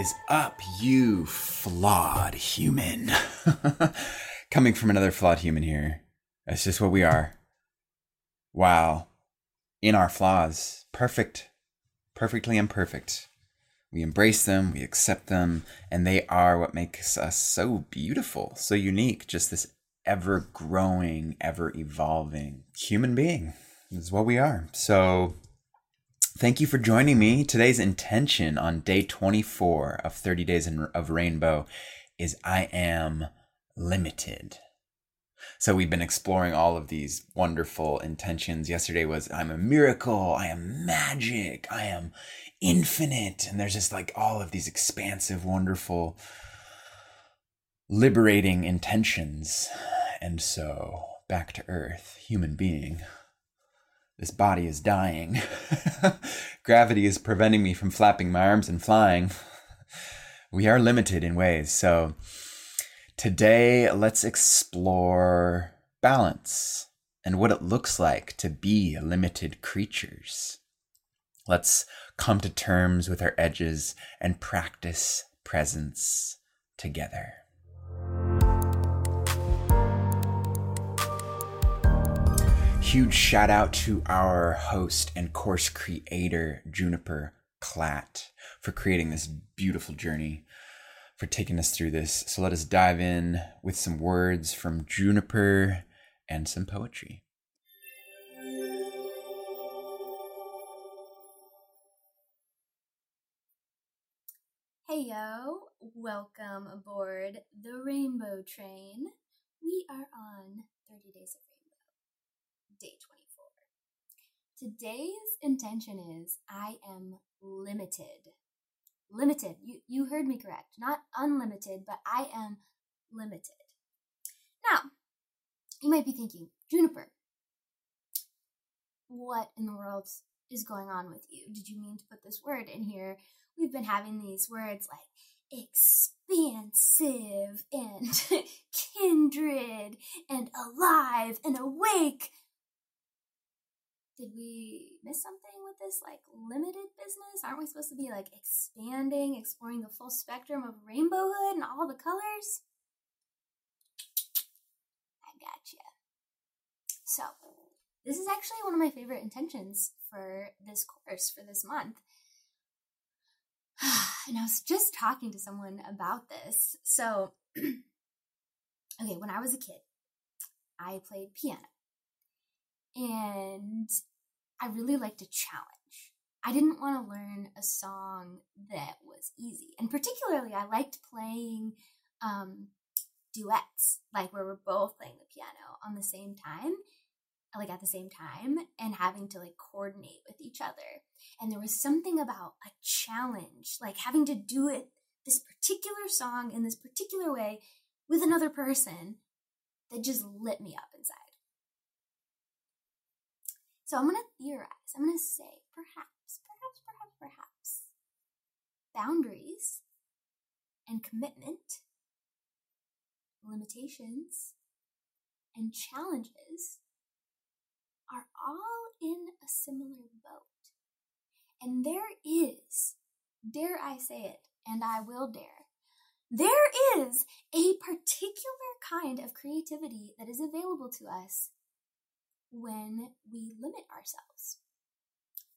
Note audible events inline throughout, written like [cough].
is up, you flawed human? [laughs] Coming from another flawed human here. That's just what we are. Wow. In our flaws, perfect, perfectly imperfect. We embrace them, we accept them, and they are what makes us so beautiful, so unique. Just this ever growing, ever evolving human being is what we are. So, thank you for joining me. Today's intention on day 24 of 30 Days of Rainbow is I am limited. So we've been exploring all of these wonderful intentions. Yesterday was I'm a miracle, I am magic, I am infinite. And there's just like all of these expansive, wonderful, liberating intentions. And so back to earth, human being. This body is dying. [laughs] Gravity is preventing me from flapping my arms and flying. [laughs] We are limited in ways. So, Today, let's explore balance and what it looks like to be limited creatures. Let's come to terms with our edges and practice presence together. Huge shout out to our host and course creator, Juniper Klatt, for creating this beautiful journey for taking us through this. So let us dive in with some words from Juniper and some poetry. Hey yo, welcome aboard the Rainbow Train. We are on 30 Days of day 24. Today's intention is I am limited limited. You, you heard me correct. Not unlimited, but I am limited. Now, you might be thinking, Juniper, what in the world is going on with you? Did you mean to put this word in here? We've been having these words like expansive and [laughs] kindred and alive and awake did we miss something with this like limited business? Aren't we supposed to be like expanding, exploring the full spectrum of rainbowhood and all the colors? I got you. So, this is actually one of my favorite intentions for this course for this month. [sighs] and I was just talking to someone about this. So, [clears throat] okay, when I was a kid, I played piano. And I really liked a challenge. I didn't want to learn a song that was easy. And particularly, I liked playing um, duets, like where we're both playing the piano on the same time, like at the same time, and having to like coordinate with each other. And there was something about a challenge, like having to do it, this particular song in this particular way with another person that just lit me up inside. So I'm going to theorize. I'm going to say perhaps, perhaps, perhaps, perhaps boundaries and commitment, limitations, and challenges are all in a similar boat. And there is, dare I say it, and I will dare, there is a particular kind of creativity that is available to us when we limit ourselves.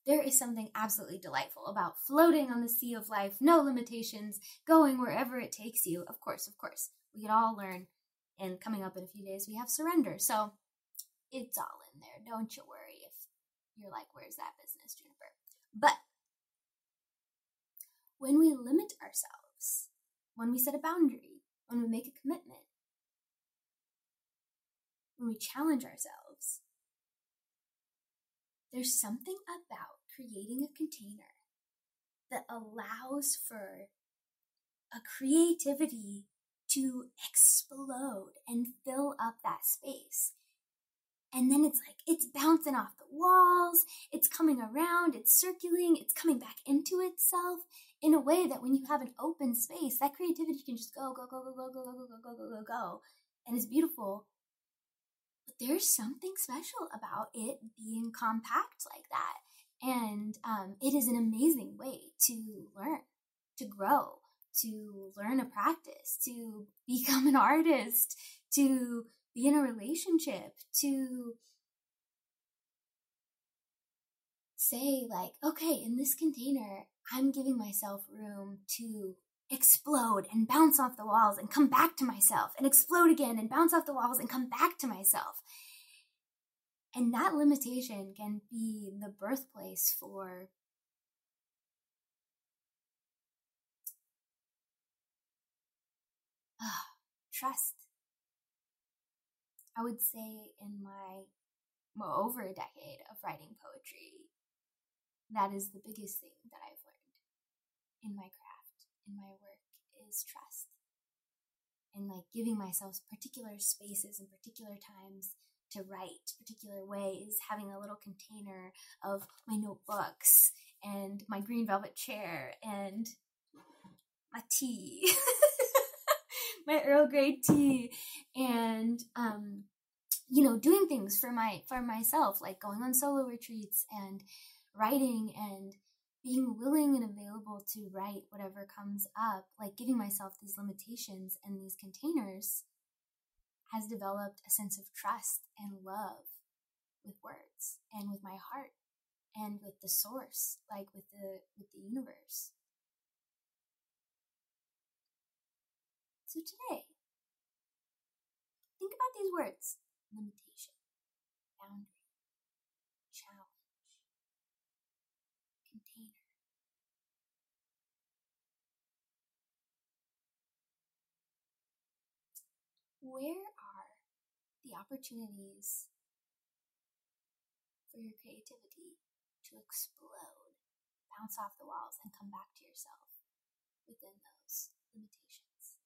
There is something absolutely delightful about floating on the sea of life, no limitations, going wherever it takes you. Of course, of course, we can all learn. And coming up in a few days, we have surrender. So it's all in there. Don't you worry if you're like, where's that business, Juniper? But when we limit ourselves, when we set a boundary, when we make a commitment, when we challenge ourselves, there's something about creating a container that allows for a creativity to explode and fill up that space. And then it's like it's bouncing off the walls, it's coming around, it's circulating, it's coming back into itself in a way that when you have an open space, that creativity can just go, go, go, go, go, go, go, go, go, go, go, go. And it's beautiful there's something special about it being compact like that. And um, it is an amazing way to learn, to grow, to learn a practice, to [laughs] become an artist, to be in a relationship, to say, like, okay, in this container, I'm giving myself room to explode and bounce off the walls and come back to myself and explode again and bounce off the walls and come back to myself. And that limitation can be the birthplace for uh, trust. I would say in my well, over a decade of writing poetry, that is the biggest thing that I've learned in my craft, in my work, is trust. And like giving myself particular spaces and particular times to write particular ways, having a little container of my notebooks and my green velvet chair and my tea, [laughs] my Earl Grey tea, and um, you know, doing things for my for myself, like going on solo retreats and writing and being willing and available to write whatever comes up, like giving myself these limitations and these containers has developed a sense of trust and love with words and with my heart and with the source like with the with the universe. So today think about these words limitation boundary challenge container where are the opportunities for your creativity to explode, bounce off the walls, and come back to yourself within those limitations.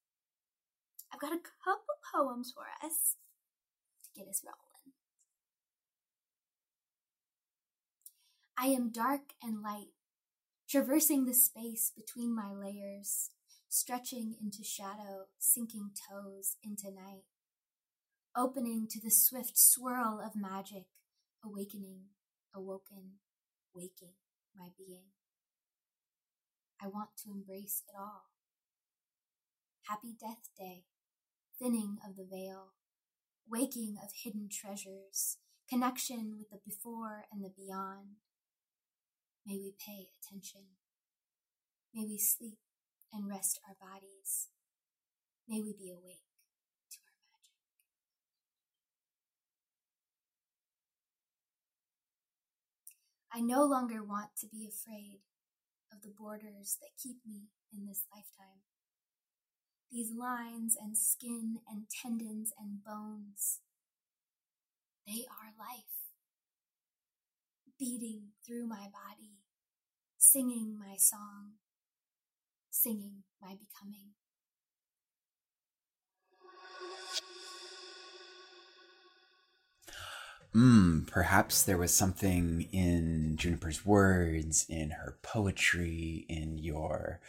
I've got a couple poems for us to get us rolling. I am dark and light, traversing the space between my layers, stretching into shadow, sinking toes into night opening to the swift swirl of magic, awakening, awoken, waking my being. I want to embrace it all. Happy Death Day, thinning of the veil, waking of hidden treasures, connection with the before and the beyond. May we pay attention. May we sleep and rest our bodies. May we be awake. To our magic. I no longer want to be afraid of the borders that keep me in this lifetime. These lines and skin and tendons and bones, they are life. Beating through my body, singing my song, singing my becoming. Hmm, perhaps there was something in Juniper's words, in her poetry, in your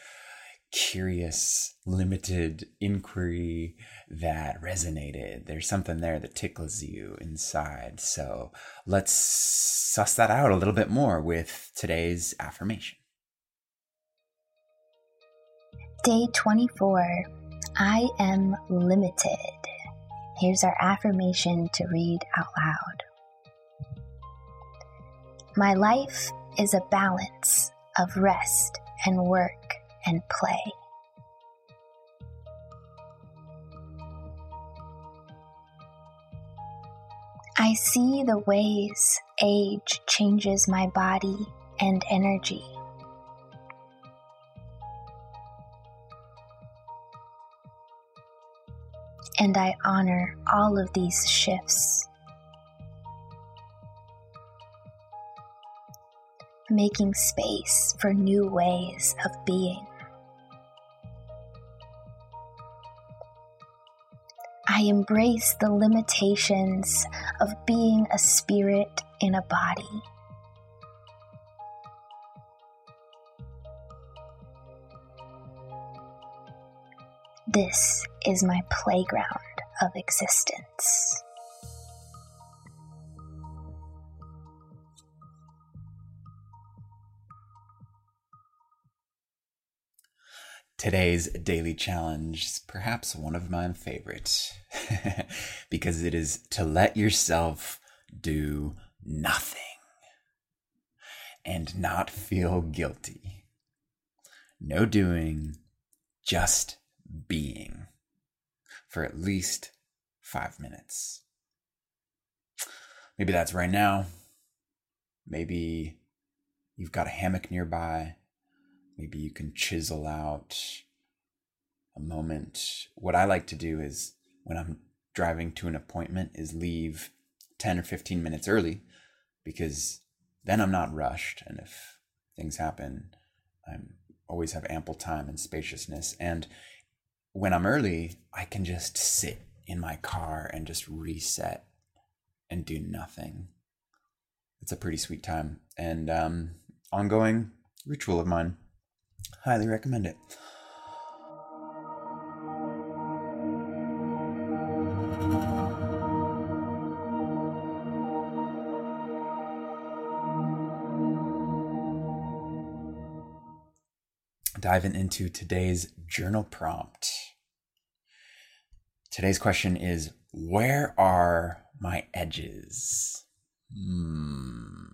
curious, limited inquiry that resonated. There's something there that tickles you inside. So let's suss that out a little bit more with today's affirmation. Day 24 I am limited. Here's our affirmation to read out loud. My life is a balance of rest and work and play. I see the ways age changes my body and energy. And I honor all of these shifts. making space for new ways of being. I embrace the limitations of being a spirit in a body. This is my playground of existence. Today's daily challenge is perhaps one of my favorites [laughs] because it is to let yourself do nothing and not feel guilty. No doing, just being for at least five minutes. Maybe that's right now. Maybe you've got a hammock nearby. Maybe you can chisel out a moment. What I like to do is when I'm driving to an appointment is leave 10 or 15 minutes early because then I'm not rushed and if things happen, I'm always have ample time and spaciousness and when I'm early, I can just sit in my car and just reset and do nothing. It's a pretty sweet time and um, ongoing ritual of mine. Highly recommend it. Diving into today's journal prompt. Today's question is Where are my edges? Hmm,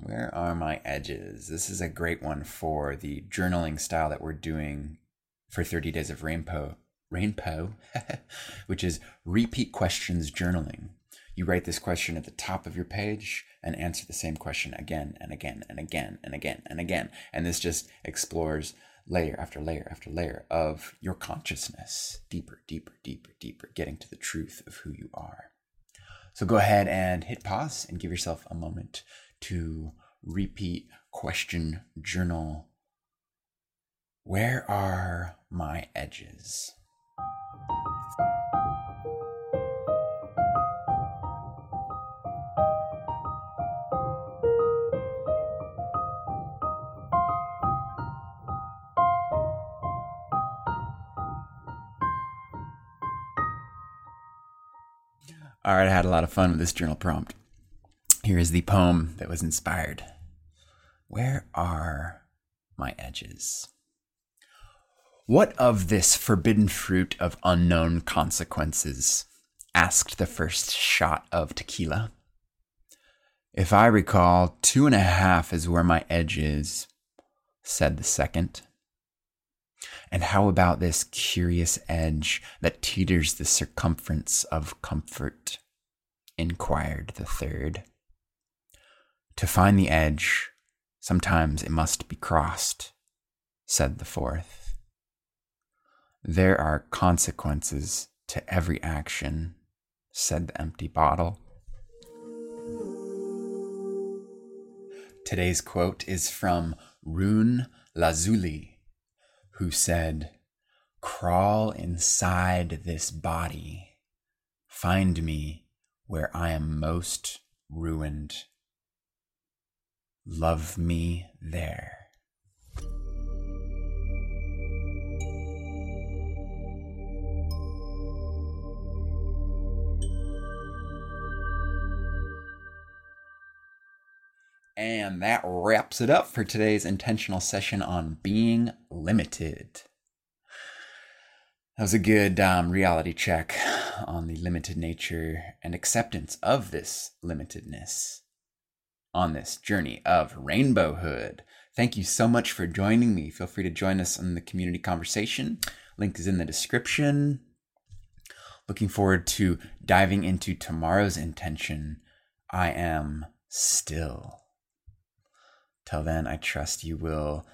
where are my edges? This is a great one for the journaling style that we're doing for 30 Days of Rainbow, Rainbow, [laughs] which is repeat questions journaling. You write this question at the top of your page and answer the same question again and again and again and again and again. And this just explores layer after layer after layer of your consciousness, deeper, deeper, deeper, deeper, getting to the truth of who you are. So go ahead and hit pause and give yourself a moment to repeat question journal. Where are my edges? All right, I had a lot of fun with this journal prompt. Here is the poem that was inspired. Where are my edges? What of this forbidden fruit of unknown consequences? asked the first shot of tequila. If I recall, two and a half is where my edge is, said the second. And how about this curious edge that teeters the circumference of comfort? inquired the third. To find the edge, sometimes it must be crossed, said the fourth. There are consequences to every action, said the empty bottle. Today's quote is from Rune Lazuli who said, Crawl inside this body, find me where I am most ruined. Love me there. And that wraps it up for today's intentional session on being limited. That was a good um, reality check on the limited nature and acceptance of this limitedness on this journey of rainbowhood. Thank you so much for joining me. Feel free to join us in the community conversation. Link is in the description. Looking forward to diving into tomorrow's intention. I am still. Till then, I trust you will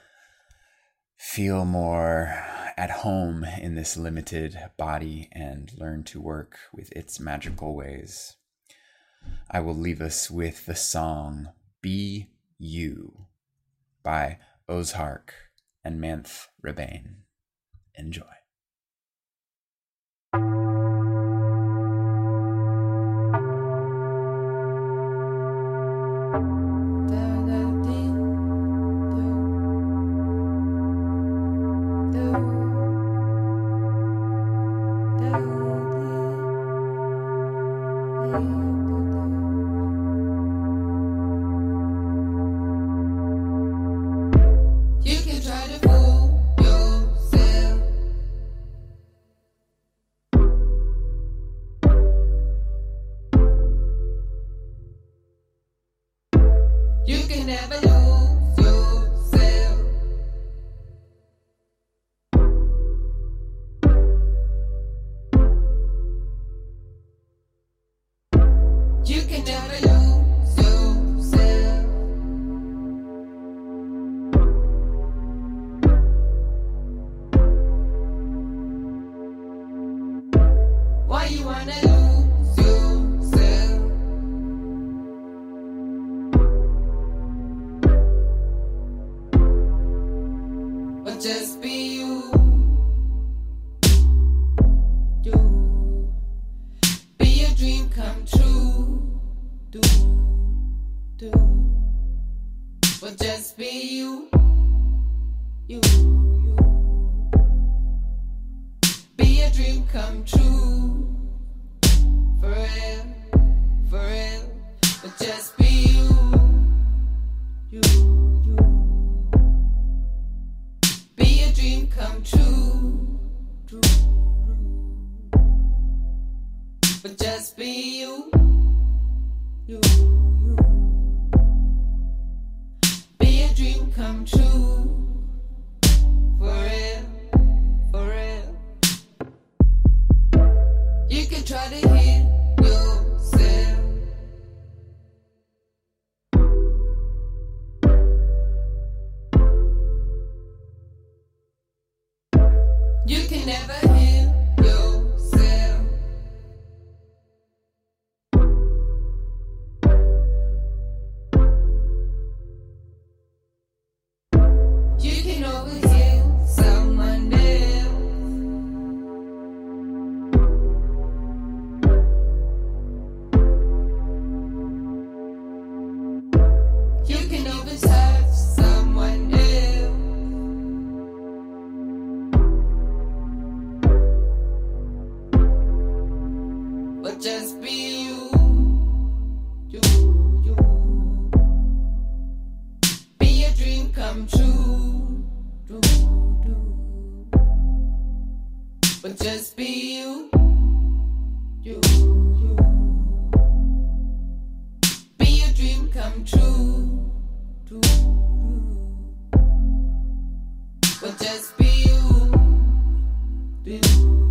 feel more at home in this limited body and learn to work with its magical ways. I will leave us with the song Be You by Ozhark and Manth Rebane. Enjoy. just be you. come true. For real, for real. You can try to heal. just be you. Be you.